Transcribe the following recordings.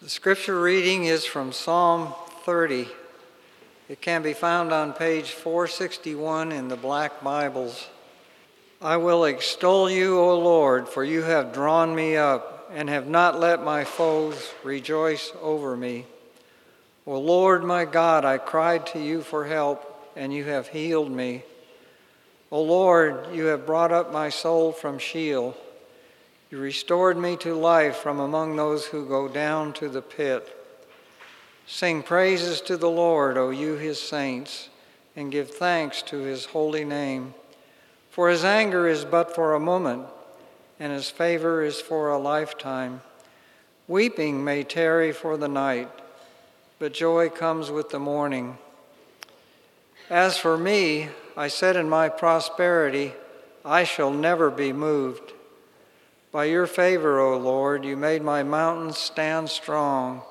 The scripture reading is from Psalm 30. It can be found on page 461 in the Black Bibles. I will extol you, O Lord, for you have drawn me up and have not let my foes rejoice over me. O Lord my God, I cried to you for help, and you have healed me. O Lord, you have brought up my soul from Sheol. You restored me to life from among those who go down to the pit. Sing praises to the Lord, O you his saints, and give thanks to his holy name. For his anger is but for a moment, and his favor is for a lifetime. Weeping may tarry for the night, but joy comes with the morning. As for me, I said in my prosperity, I shall never be moved. By your favor, O Lord, you made my mountains stand strong.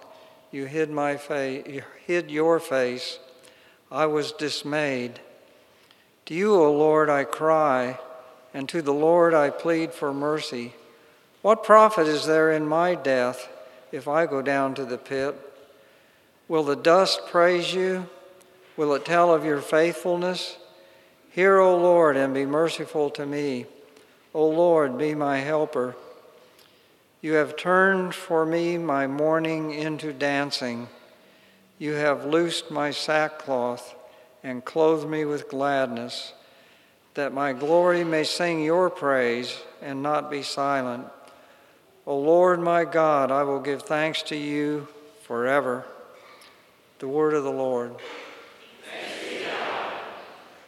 You hid my face, you hid your face. I was dismayed. To you, O Lord, I cry, and to the Lord I plead for mercy. What profit is there in my death if I go down to the pit? Will the dust praise you? Will it tell of your faithfulness? Hear, O Lord, and be merciful to me. O Lord, be my helper. You have turned for me my mourning into dancing. You have loosed my sackcloth and clothed me with gladness, that my glory may sing your praise and not be silent. O Lord my God, I will give thanks to you forever. The word of the Lord.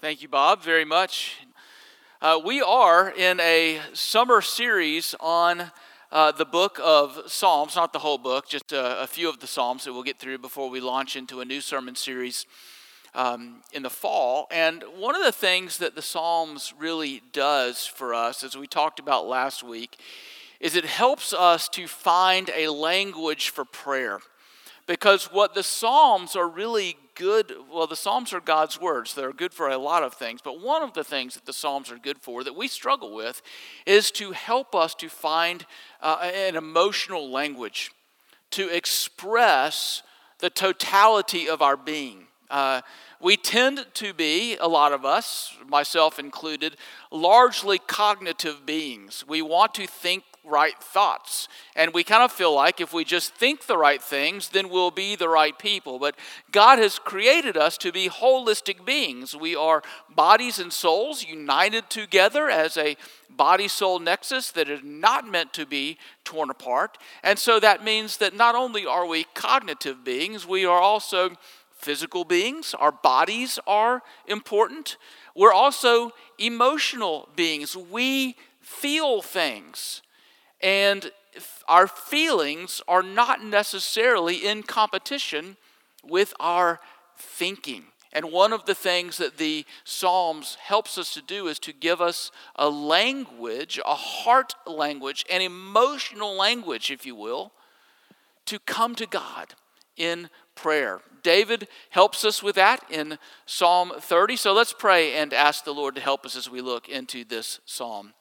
Thank you, Bob, very much. Uh, we are in a summer series on uh, the book of Psalms, not the whole book, just a, a, few of the Psalms that we'll get through before we launch into a new sermon series um, in the fall. And one of the things that the Psalms really does for us, as we talked about last week, is it helps us to find a language for prayer. Because what the Psalms are really good, well, the Psalms are God's words. They're good for a lot of things. But one of the things that the Psalms are good for that we struggle with is to help us to find uh, an emotional language, to express the totality of our being. Uh, we tend to be, a lot of us, myself included, largely cognitive beings. We want to think right thoughts. And we kind of feel like if we just think the right things, then we'll be the right people. But God has created us to be holistic beings. We are bodies and souls united together as a body soul nexus that is not meant to be torn apart. And so that means that not only are we cognitive beings, we are also physical beings. Our bodies are important. We're also emotional beings. We feel things. And our feelings are not necessarily in competition with our thinking. And one of the things that the Psalms helps us to do is to give us a language, a heart language, an emotional language, if you will, to come to God in prayer. David helps us with that in Psalm 30. So let's pray and ask the Lord to help us as we look into this psalm.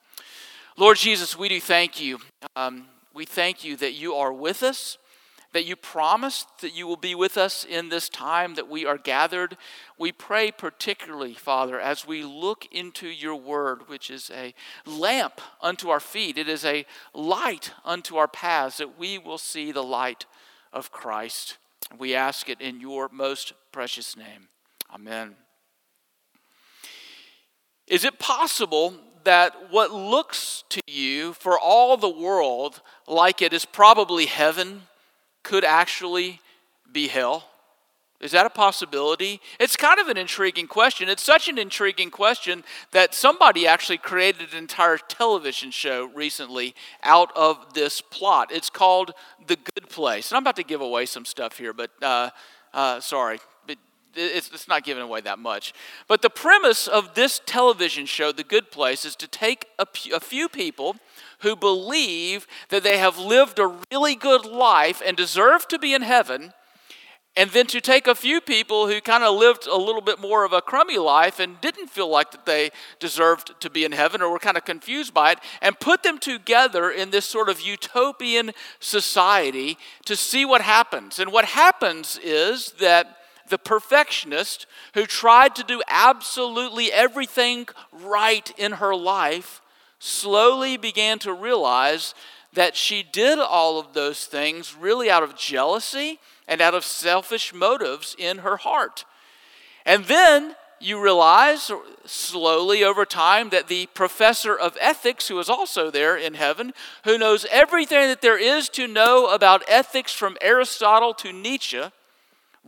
Lord Jesus, we do thank you. Um, we thank you that you are with us, that you promised that you will be with us in this time that we are gathered. We pray particularly, Father, as we look into your word, which is a lamp unto our feet, it is a light unto our paths, that we will see the light of Christ. We ask it in your most precious name. Amen. Is it possible that what looks to you for all the world like it is probably heaven could actually be hell? Is that a possibility? It's kind of an intriguing question. It's such an intriguing question that somebody actually created an entire television show recently out of this plot. It's called The Good Place. And I'm about to give away some stuff here, but uh, uh, sorry, it's, it's not giving away that much. But the premise of this television show, The Good Place, is to take a, a few people who believe that they have lived a really good life and deserve to be in heaven and then to take a few people who kind of lived a little bit more of a crummy life and didn't feel like that they deserved to be in heaven or were kind of confused by it and put them together in this sort of utopian society to see what happens and what happens is that the perfectionist who tried to do absolutely everything right in her life slowly began to realize that she did all of those things really out of jealousy and out of selfish motives in her heart. And then you realize slowly over time that the professor of ethics, who is also there in heaven, who knows everything that there is to know about ethics from Aristotle to Nietzsche,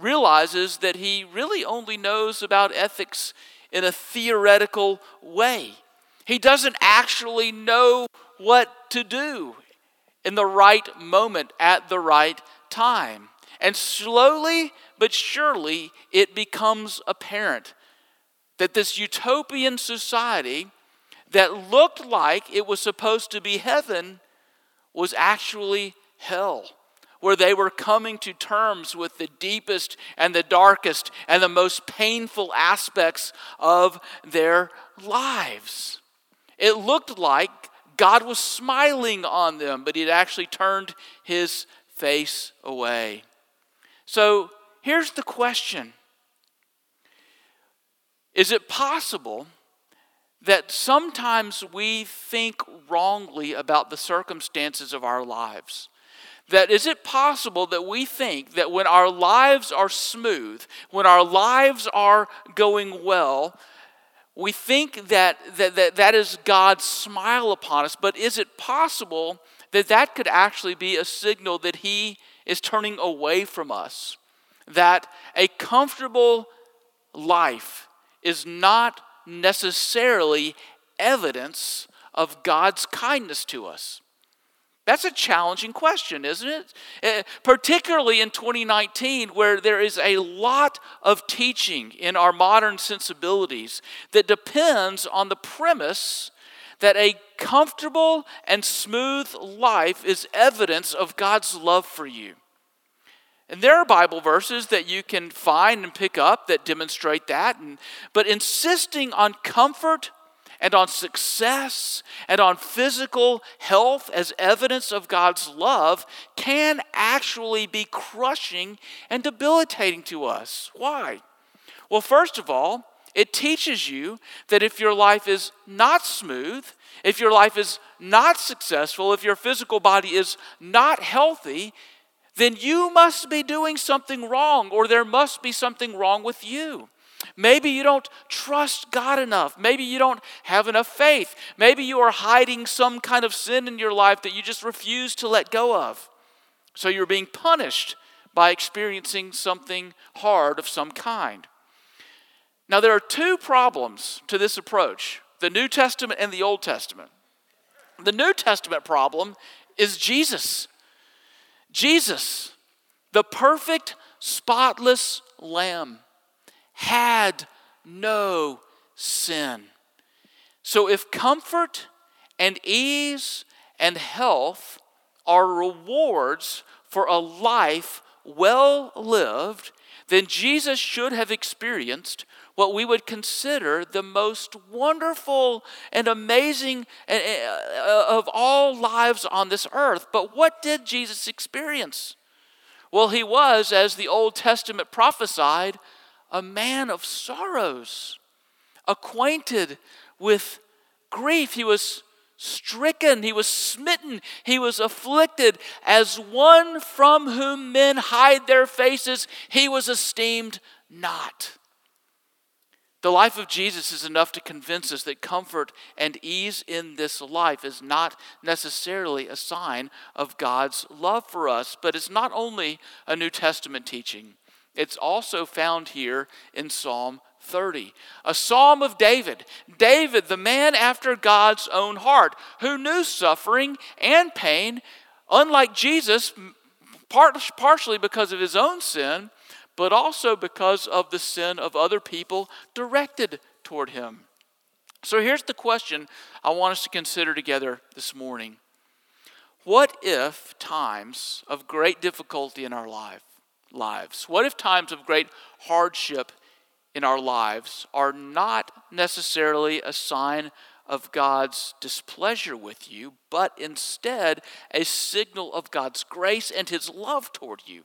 realizes that he really only knows about ethics in a theoretical way. He doesn't actually know what to do in the right moment at the right time. And slowly but surely, it becomes apparent that this utopian society that looked like it was supposed to be heaven was actually hell where they were coming to terms with the deepest and the darkest and the most painful aspects of their lives. It looked like God was smiling on them, but He'd actually turned His face away. So here's the question Is it possible? that sometimes we think wrongly about the circumstances of our lives that is it possible that we think that when our lives are smooth, when our lives are going well, we think that that, that, that is God's smile upon us, but is it possible that that could actually be a signal that He is turning away from us? That a comfortable life is not necessarily evidence of God's kindness to us. That's a challenging question, isn't it? Uh, particularly in 2019, where there is a lot of teaching in our modern sensibilities that depends on the premise that a comfortable and smooth life is evidence of God's love for you. And there are Bible verses that you can find and pick up that demonstrate that. And, but insisting on comfort and on success and on physical health as evidence of God's love can actually be crushing and debilitating to us. Why? Well, first of all, it teaches you that if your life is not smooth, if your life is not successful, if your physical body is not healthy, then you must be doing something wrong, or there must be something wrong with you. Maybe you don't trust God enough. Maybe you don't have enough faith. Maybe you are hiding some kind of sin in your life that you just refuse to let go of. So you're being punished by experiencing something hard of some kind. Now, there are two problems to this approach the New Testament and the Old Testament. The New Testament problem is Jesus. Jesus, the perfect, spotless Lamb had no sin. So if comfort and ease and health are rewards for a life well lived, then Jesus should have experienced what we would consider the most wonderful and amazing eh, eh, of all lives on this earth. But what did Jesus experience? Well, he was, as the Old Testament prophesied, a man of sorrows, acquainted with grief. He was stricken, he was smitten, he was afflicted. As one from whom men hide their faces, he was esteemed not. The life of Jesus is enough to convince us that comfort and ease in this life is not necessarily a sign of God's love for us, but it's not only a New Testament teaching. It's also found here in Psalm 30, a psalm of David. David, the man after God's own heart, who knew suffering and pain, unlike Jesus, partially because of his own sin, but also because of the sin of other people directed toward him. So here's the question I want us to consider together this morning What if times of great difficulty in our life, lives? What if times of great hardship in our lives are not necessarily a sign of God's displeasure with you, but instead a signal of God's grace and His love toward you?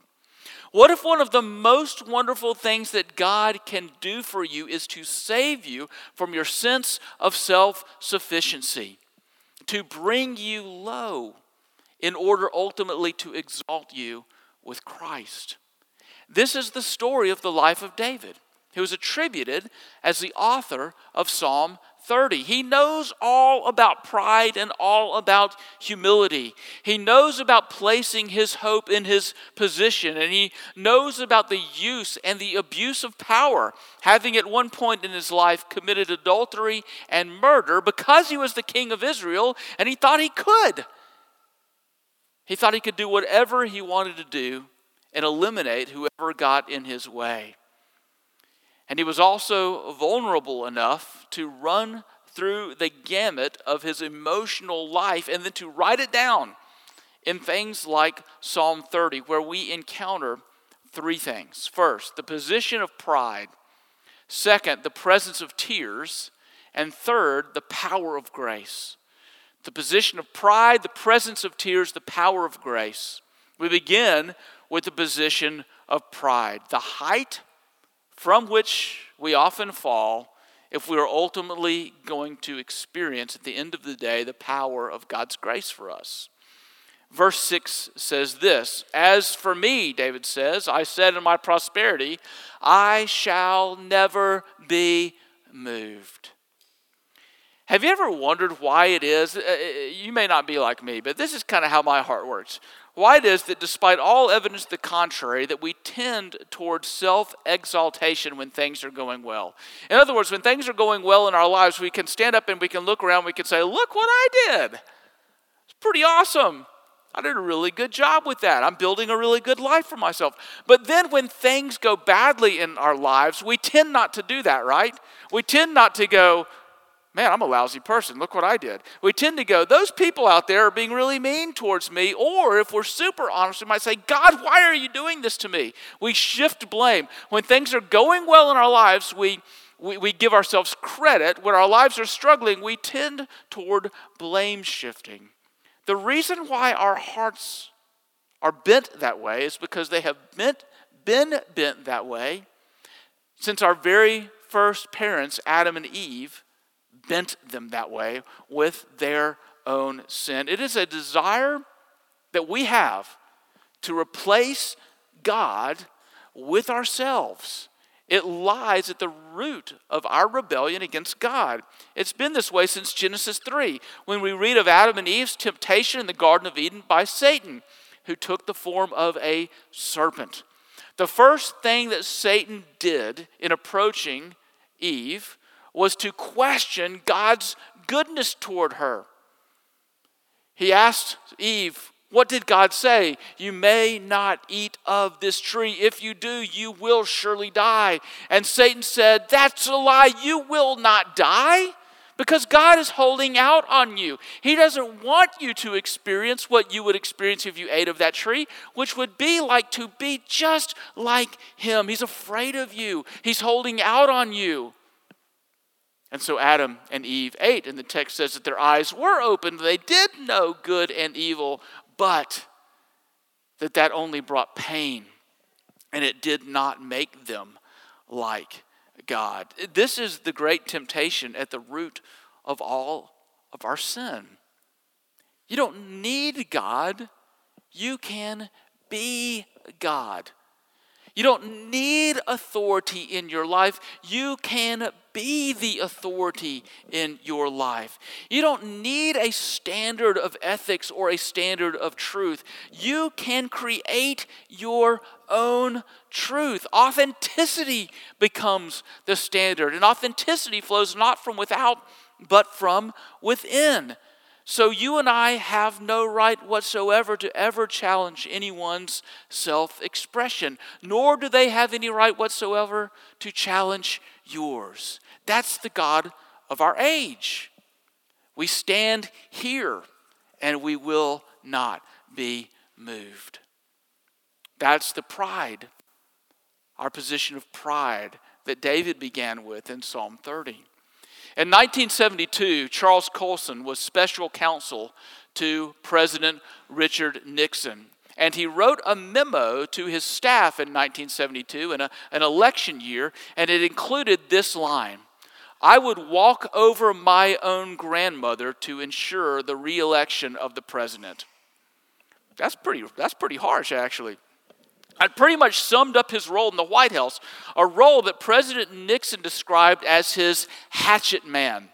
What if one of the most wonderful things that God can do for you is to save you from your sense of self sufficiency, to bring you low in order ultimately to exalt you with Christ? This is the story of the life of David, who is attributed as the author of Psalm 30. He knows all about pride and all about humility. He knows about placing his hope in his position, and he knows about the use and the abuse of power, having at one point in his life committed adultery and murder because he was the king of Israel and he thought he could. He thought he could do whatever he wanted to do and eliminate whoever got in his way. And he was also vulnerable enough to run through the gamut of his emotional life and then to write it down in things like Psalm 30, where we encounter three things. First, the position of pride. Second, the presence of tears. And third, the power of grace. The position of pride, the presence of tears, the power of grace. We begin with the position of pride, the height from which we often fall if we are ultimately going to experience at the end of the day the power of God's grace for us. Verse 6 says this As for me, David says, I said in my prosperity, I shall never be moved. Have you ever wondered why it is? Uh, uh, you may not be like me, but this is kind of how my heart works. Why it is that despite all evidence to the contrary that we tend towards self-exaltation when things are going well. In other words when things are going well in our lives we can stand up and we can look around we can say look what i did. It's pretty awesome. I did a really good job with that. I'm building a really good life for myself. But then when things go badly in our lives we tend not to do that right? We tend not to go man, I'm a lousy person. Look what I did. We tend to go, those people out there are being really mean towards me. Or if we're super honest, we might say, God, why are you doing this to me? We shift blame. When things are going well in our lives, we, we, we give ourselves credit. When our lives are struggling, we tend toward blame shifting. The reason why our hearts are bent that way is because they have bent, been bent that way since our very first parents, Adam and Eve, bent them that way with their own sin. It is a desire that we have to replace God with ourselves. It lies at the root of our rebellion against God. It's been this way since Genesis 3, when we read of Adam and Eve's temptation in the Garden of Eden by Satan, who took the form of a serpent. The first thing that Satan did in approaching Eve was to question God's goodness toward her. He asked Eve, What did God say? You may not eat of this tree. If you do, you will surely die. And Satan said, That's a lie. You will not die because God is holding out on you. He doesn't want you to experience what you would experience if you ate of that tree, which would be like to be just like Him. He's afraid of you, He's holding out on you. And so Adam and Eve ate, and the text says that their eyes were opened. They did know good and evil, but that that only brought pain, and it did not make them like God. This is the great temptation at the root of all of our sin. You don't need God, you can be God. You don't need authority in your life. You can be the authority in your life. You don't need a standard of ethics or a standard of truth. You can create your own truth. Authenticity becomes the standard, and authenticity flows not from without, but from within. So you and I have no right whatsoever to ever challenge anyone's self expression, nor do they have any right whatsoever to challenge yours. That's the God of our age. We stand here and we will not be moved. That's the pride, our position of pride that David began with in Psalm 30. In 1972, Charles Colson was special counsel to President Richard Nixon. And he wrote a memo to his staff in 1972 in a, an election year, and it included this line I would walk over my own grandmother to ensure the reelection of the president. That's pretty, that's pretty harsh, actually. It pretty much summed up his role in the White House, a role that President Nixon described as his hatchet man,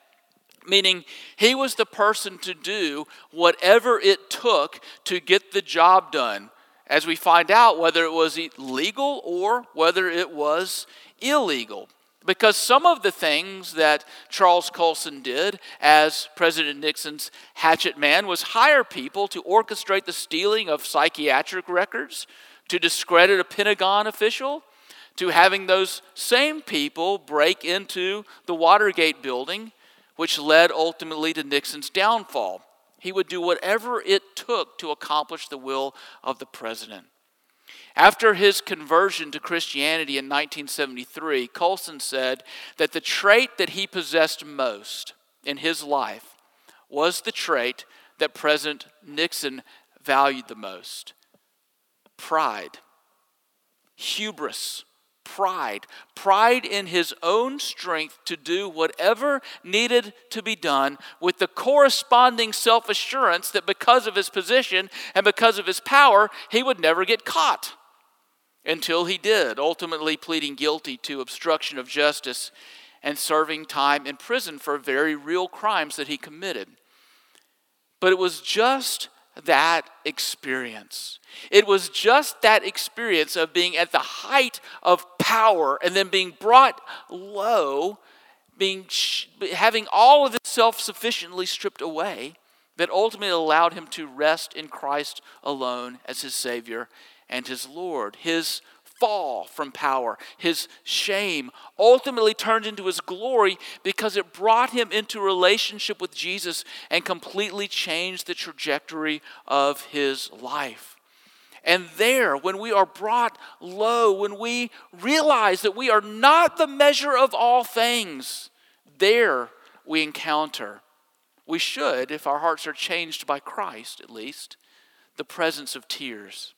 meaning he was the person to do whatever it took to get the job done, as we find out whether it was legal or whether it was illegal. Because some of the things that Charles Colson did as President Nixon's hatchet man was hire people to orchestrate the stealing of psychiatric records, to discredit a Pentagon official, to having those same people break into the Watergate building, which led ultimately to Nixon's downfall. He would do whatever it took to accomplish the will of the president. After his conversion to Christianity in 1973, Colson said that the trait that he possessed most in his life was the trait that President Nixon valued the most pride, hubris, pride. Pride in his own strength to do whatever needed to be done, with the corresponding self assurance that because of his position and because of his power, he would never get caught until he did, ultimately pleading guilty to obstruction of justice and serving time in prison for very real crimes that he committed. But it was just that experience. It was just that experience of being at the height of power and then being brought low, being having all of it self-sufficiently stripped away that ultimately allowed him to rest in Christ alone as his savior and his Lord. His fall from power, his shame, ultimately turned into his glory because it brought him into relationship with Jesus and completely changed the trajectory of his life. And there, when we are brought low, when we realize that we are not the measure of all things, there we encounter, we should, if our hearts are changed by Christ at least, the presence of tears.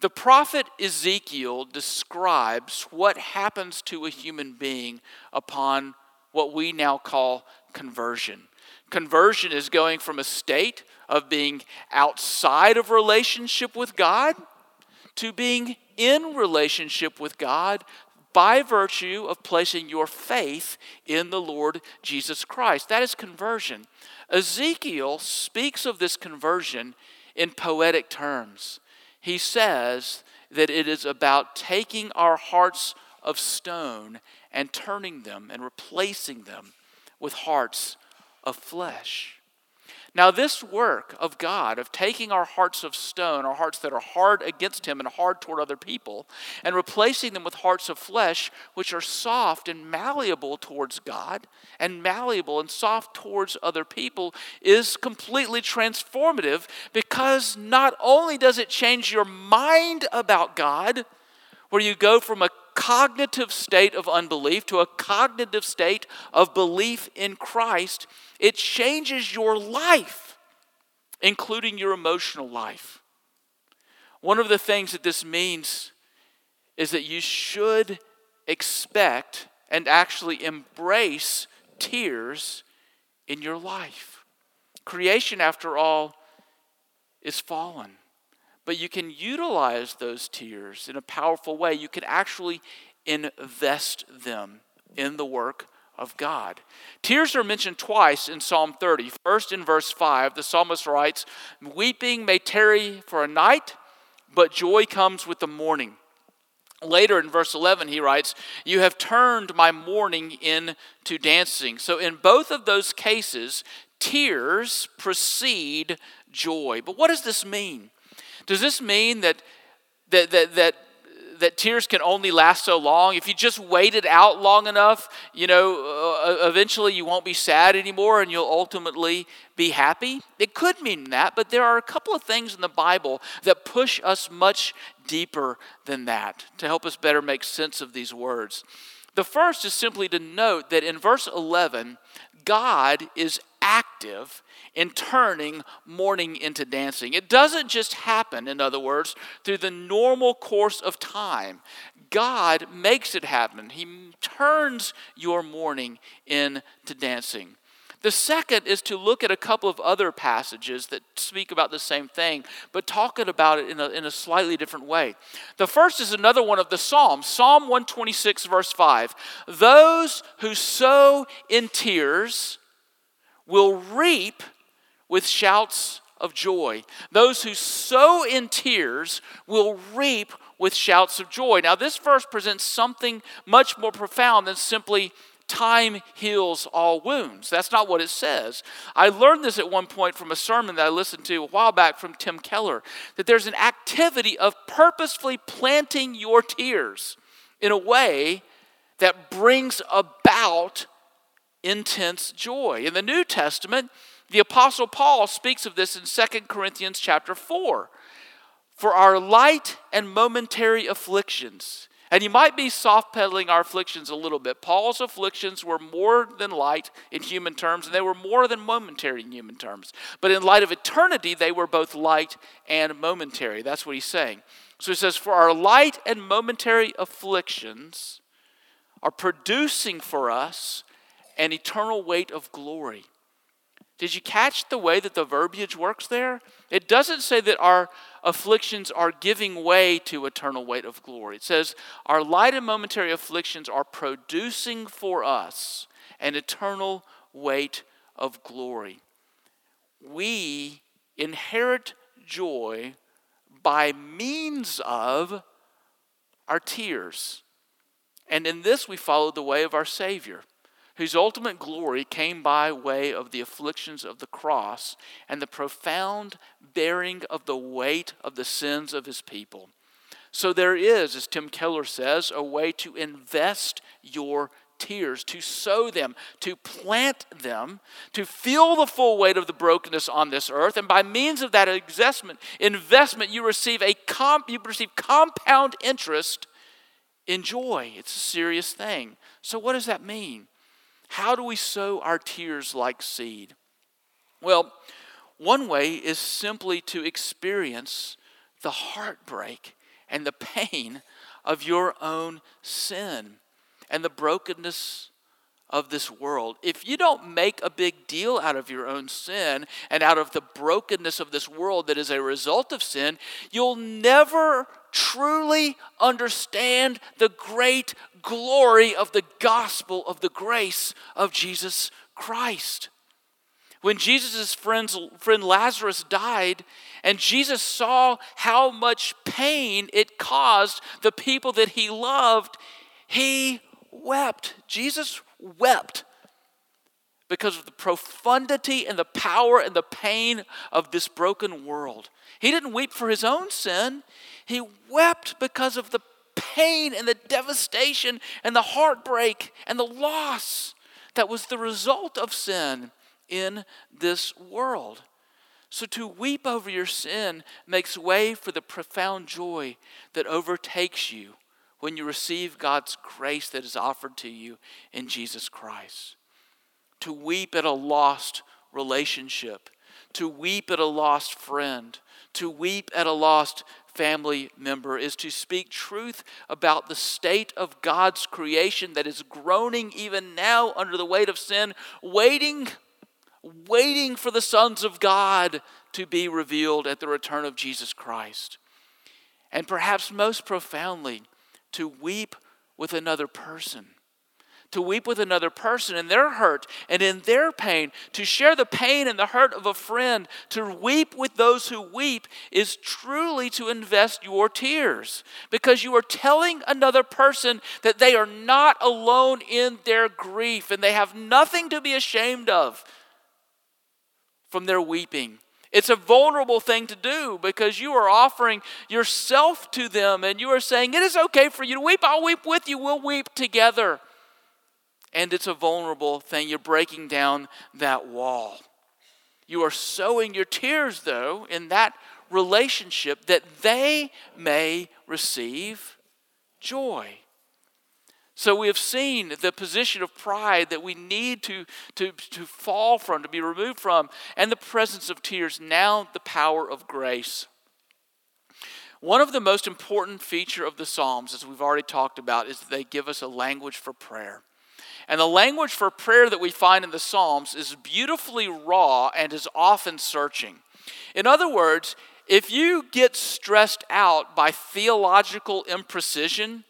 The prophet Ezekiel describes what happens to a human being upon what we now call conversion. Conversion is going from a state of being outside of relationship with God to being in relationship with God by virtue of placing your faith in the Lord Jesus Christ. That is conversion. Ezekiel speaks of this conversion in poetic terms he says that it is about taking our hearts of stone and turning them and replacing them with hearts of flesh. Now, this work of God, of taking our hearts of stone, our hearts that are hard against Him and hard toward other people, and replacing them with hearts of flesh, which are soft and malleable towards God, and malleable and soft towards other people, is completely transformative because not only does it change your mind about God, where you go from a cognitive state of unbelief to a cognitive state of belief in Christ, it changes your life, including your emotional life. One of the things that this means is that you should expect and actually embrace tears in your life. Creation, after all, is fallen. But you can utilize those tears in a powerful way. You can actually invest them in the work of God. Tears are mentioned twice in Psalm 30. First, in verse 5, the psalmist writes, Weeping may tarry for a night, but joy comes with the morning. Later in verse 11, he writes, You have turned my mourning into dancing. So, in both of those cases, tears precede joy. But what does this mean? Does this mean that, that, that, that that tears can only last so long. If you just wait it out long enough, you know, uh, eventually you won't be sad anymore and you'll ultimately be happy. It could mean that, but there are a couple of things in the Bible that push us much deeper than that to help us better make sense of these words. The first is simply to note that in verse 11, God is active in turning mourning into dancing. It doesn't just happen, in other words, through the normal course of time. God makes it happen. He turns your mourning into dancing. The second is to look at a couple of other passages that speak about the same thing, but talk about it in a, in a slightly different way. The first is another one of the Psalms, Psalm 126, verse 5. Those who sow in tears will reap with shouts of joy. Those who sow in tears will reap with shouts of joy. Now, this verse presents something much more profound than simply time heals all wounds. That's not what it says. I learned this at one point from a sermon that I listened to a while back from Tim Keller that there's an activity of purposefully planting your tears in a way that brings about intense joy. In the New Testament, the apostle Paul speaks of this in 2 Corinthians chapter 4. For our light and momentary afflictions, and you might be soft pedaling our afflictions a little bit. Paul's afflictions were more than light in human terms, and they were more than momentary in human terms. But in light of eternity, they were both light and momentary. That's what he's saying. So he says, For our light and momentary afflictions are producing for us an eternal weight of glory. Did you catch the way that the verbiage works there? It doesn't say that our afflictions are giving way to eternal weight of glory. It says our light and momentary afflictions are producing for us an eternal weight of glory. We inherit joy by means of our tears. And in this, we follow the way of our Savior whose ultimate glory came by way of the afflictions of the cross and the profound bearing of the weight of the sins of his people. So there is, as Tim Keller says, a way to invest your tears, to sow them, to plant them, to feel the full weight of the brokenness on this earth, and by means of that investment, investment you receive a comp, you receive compound interest in joy. It's a serious thing. So what does that mean? How do we sow our tears like seed? Well, one way is simply to experience the heartbreak and the pain of your own sin and the brokenness of this world. If you don't make a big deal out of your own sin and out of the brokenness of this world that is a result of sin, you'll never truly understand the great glory of the gospel of the grace of Jesus Christ. When Jesus' friend Lazarus died, and Jesus saw how much pain it caused the people that he loved, he wept. Jesus wept because of the profundity and the power and the pain of this broken world. He didn't weep for his own sin, he wept because of the pain and the devastation and the heartbreak and the loss that was the result of sin in this world. So to weep over your sin makes way for the profound joy that overtakes you when you receive God's grace that is offered to you in Jesus Christ. To weep at a lost relationship, to weep at a lost friend, to weep at a lost family member is to speak truth about the state of God's creation that is groaning even now under the weight of sin, waiting waiting for the sons of God to be revealed at the return of Jesus Christ. And perhaps most profoundly, to weep with another person. To weep with another person in their hurt and in their pain, to share the pain and the hurt of a friend, to weep with those who weep is truly to invest your tears because you are telling another person that they are not alone in their grief and they have nothing to be ashamed of from their weeping. It's a vulnerable thing to do because you are offering yourself to them and you are saying, It is okay for you to weep. I'll weep with you. We'll weep together. And it's a vulnerable thing. You're breaking down that wall. You are sowing your tears, though, in that relationship that they may receive joy. So we have seen the position of pride that we need to, to, to fall from, to be removed from, and the presence of tears. Now the power of grace. One of the most important feature of the Psalms, as we've already talked about, is that they give us a language for prayer. And the language for prayer that we find in the Psalms is beautifully raw and is often searching. In other words, if you get stressed out by theological imprecision,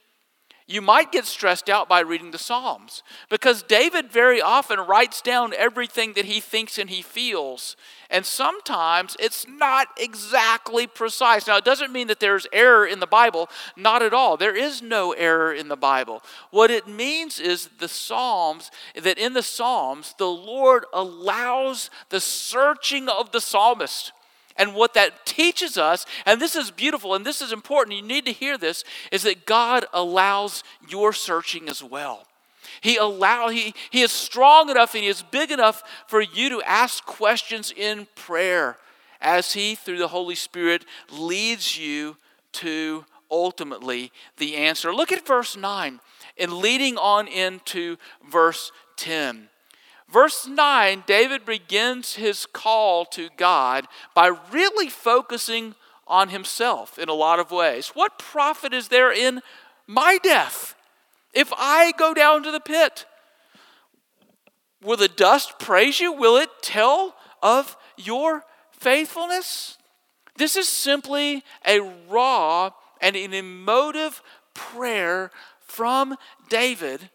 you might get stressed out by reading the Psalms because David very often writes down everything that he thinks and he feels. And sometimes it's not exactly precise. Now, it doesn't mean that there's error in the Bible, not at all. There is no error in the Bible. What it means is the Psalms, that in the Psalms, the Lord allows the searching of the psalmist. And what that teaches us, and this is beautiful and this is important, you need to hear this, is that God allows your searching as well. He allow he, he is strong enough and he is big enough for you to ask questions in prayer as he through the Holy Spirit leads you to ultimately the answer. Look at verse 9 and leading on into verse 10. Verse 9, David begins his call to God by really focusing on himself in a lot of ways. What profit is there in my death if I go down to the pit? Will the dust praise you? Will it tell of your faithfulness? This is simply a raw and an emotive prayer from David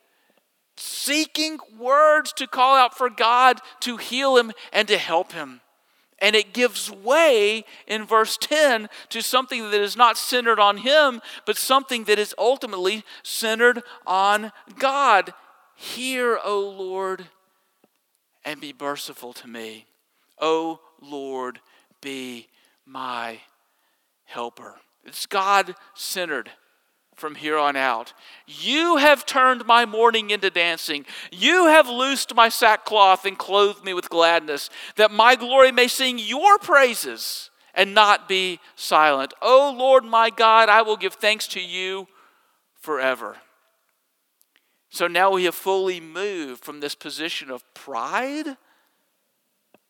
seeking words to call out for God to heal him and to help him. And it gives way in verse 10 to something that is not centered on him, but something that is ultimately centered on God. Hear, O Lord, and be merciful to me. O Lord, be my helper. It's God centered from here on out. You have turned my mourning into dancing. You have loosed my sackcloth and clothed me with gladness, that my glory may sing your praises and not be silent. O Lord my God, I will give thanks to you forever. So now we have fully moved from this position of pride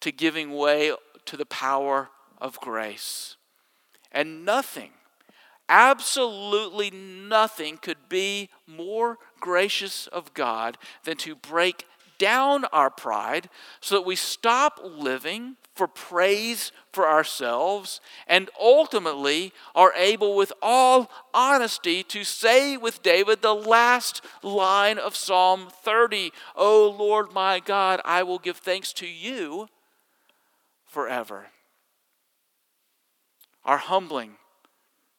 to giving way to the power of grace. And nothing Absolutely nothing could be more gracious of God than to break down our pride so that we stop living for praise for ourselves and ultimately are able, with all honesty, to say with David the last line of Psalm 30 O Lord my God, I will give thanks to you forever. Our humbling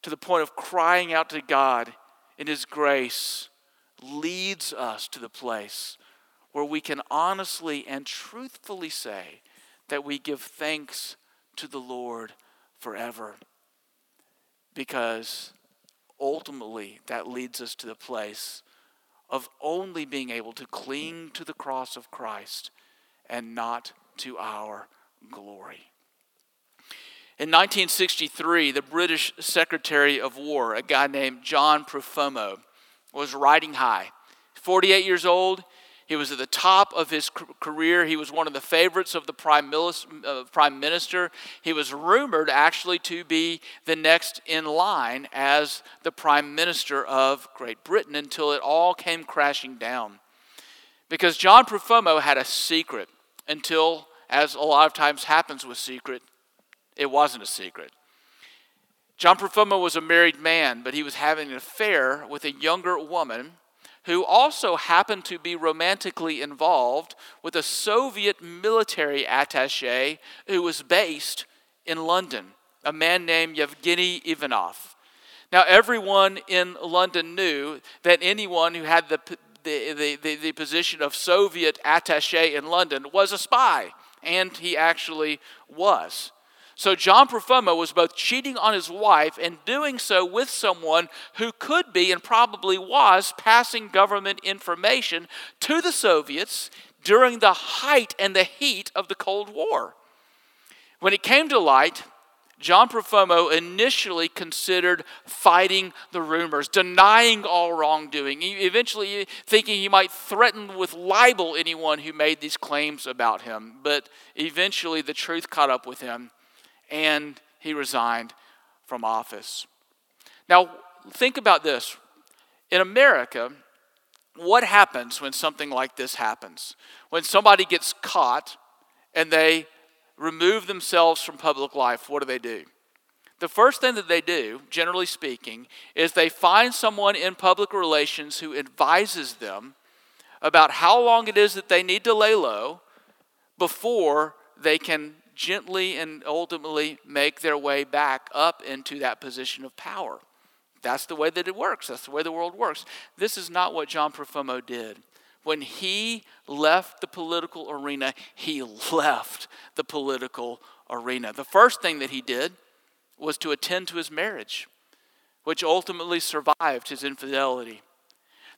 to the point of crying out to God in His grace leads us to the place where we can honestly and truthfully say that we give thanks to the Lord forever. Because ultimately, that leads us to the place of only being able to cling to the cross of Christ and not to our glory. In 1963, the British Secretary of War, a guy named John Profumo, was riding high. 48 years old, he was at the top of his career. He was one of the favorites of the prime, uh, prime minister. He was rumored actually to be the next in line as the prime minister of Great Britain until it all came crashing down. Because John Profumo had a secret until, as a lot of times happens with secret, it wasn't a secret. John Profumo was a married man, but he was having an affair with a younger woman who also happened to be romantically involved with a Soviet military attache who was based in London, a man named Yevgeny Ivanov. Now, everyone in London knew that anyone who had the, the, the, the, position of Soviet attache in London was a spy, and he actually was. So John Profumo was both cheating on his wife and doing so with someone who could be and probably was passing government information to the Soviets during the height and the heat of the Cold War. When it came to light, John Profumo initially considered fighting the rumors, denying all wrongdoing, eventually thinking he might threaten with libel anyone who made these claims about him. But eventually the truth caught up with him and he resigned from office. Now, think about this. In America, what happens when something like this happens? When somebody gets caught and they remove themselves from public life, what do they do? The first thing that they do, generally speaking, is they find someone in public relations who advises them about how long it is that they need to lay low before they can gently and ultimately make their way back up into that position of power. That's the way that it works. That's the way the world works. This is not what John Profumo did. When he left the political arena, he left the political arena. The first thing that he did was to attend to his marriage, which ultimately survived his infidelity.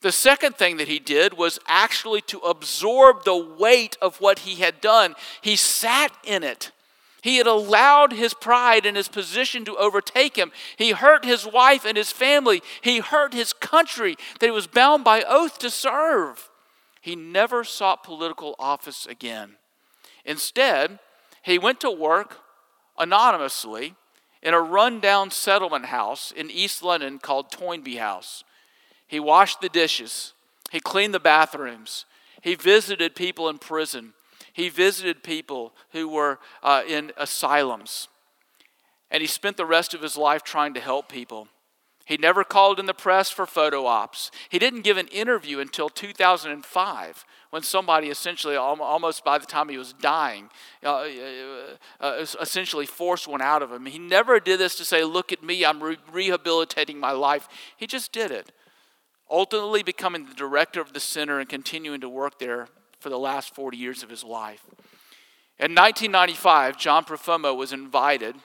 The second thing that he did was actually to absorb the weight of what he had done. He sat in it. He had allowed his pride and his position to overtake him. He hurt his wife and his family. He hurt his country that he was bound by oath to serve. He never sought political office again. Instead, he went to work anonymously in a rundown settlement house in East London called Toynbee House. He washed the dishes, he cleaned the bathrooms, he visited people in prison, he visited people who were uh, in asylums, and he spent the rest of his life trying to help people. He never called in the press for photo ops. He didn't give an interview until 2005 when somebody essentially, almost by the time he was dying, uh, uh, uh essentially forced one out of him. He never did this to say, Look at me, I'm re- rehabilitating my life. He just did it ultimately becoming the director of the center and continuing to work there for the last 40 years of his life. In 1995, John Profumo was invited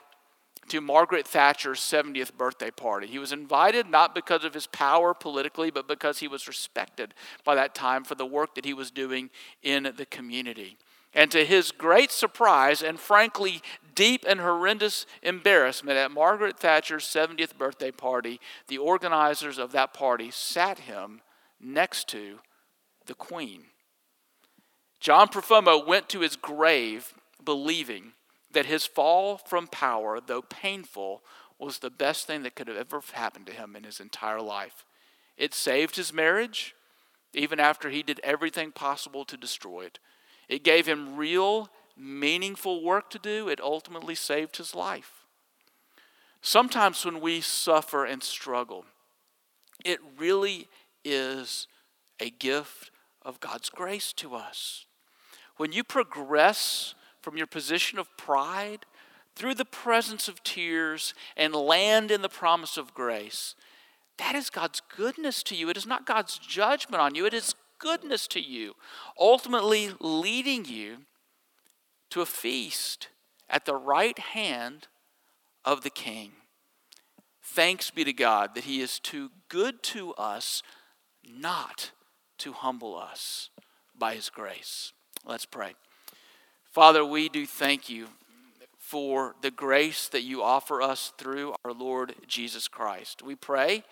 to Margaret Thatcher's 70th birthday party. He was invited not because of his power politically, but because he was respected by that time for the work that he was doing in the community. And to his great surprise and frankly deep and horrendous embarrassment at Margaret Thatcher's 70th birthday party, the organizers of that party sat him next to the Queen. John Profumo went to his grave believing that his fall from power, though painful, was the best thing that could have ever happened to him in his entire life. It saved his marriage, even after he did everything possible to destroy it. It gave him real, meaningful work to do. It ultimately saved his life. Sometimes when we suffer and struggle, it really is a gift of God's grace to us. When you progress from your position of pride through the presence of tears and land in the promise of grace, that is God's goodness to you. It is not God's judgment on you. It is goodness to you, ultimately leading you to a feast at the right hand of the King. Thanks be to God that He is too good to us not to humble us by His grace. Let's pray. Father, we do thank you for the grace that you offer us through our Lord Jesus Christ. We pray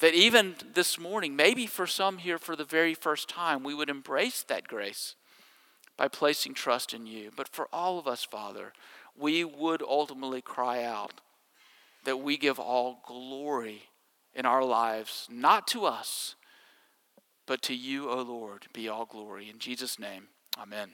that even this morning, maybe for some here for the very first time, we would embrace that grace by placing trust in you. But for all of us, Father, we would ultimately cry out that we give all glory in our lives, not to us, but to you, O Lord, be all glory. In Jesus' name, amen.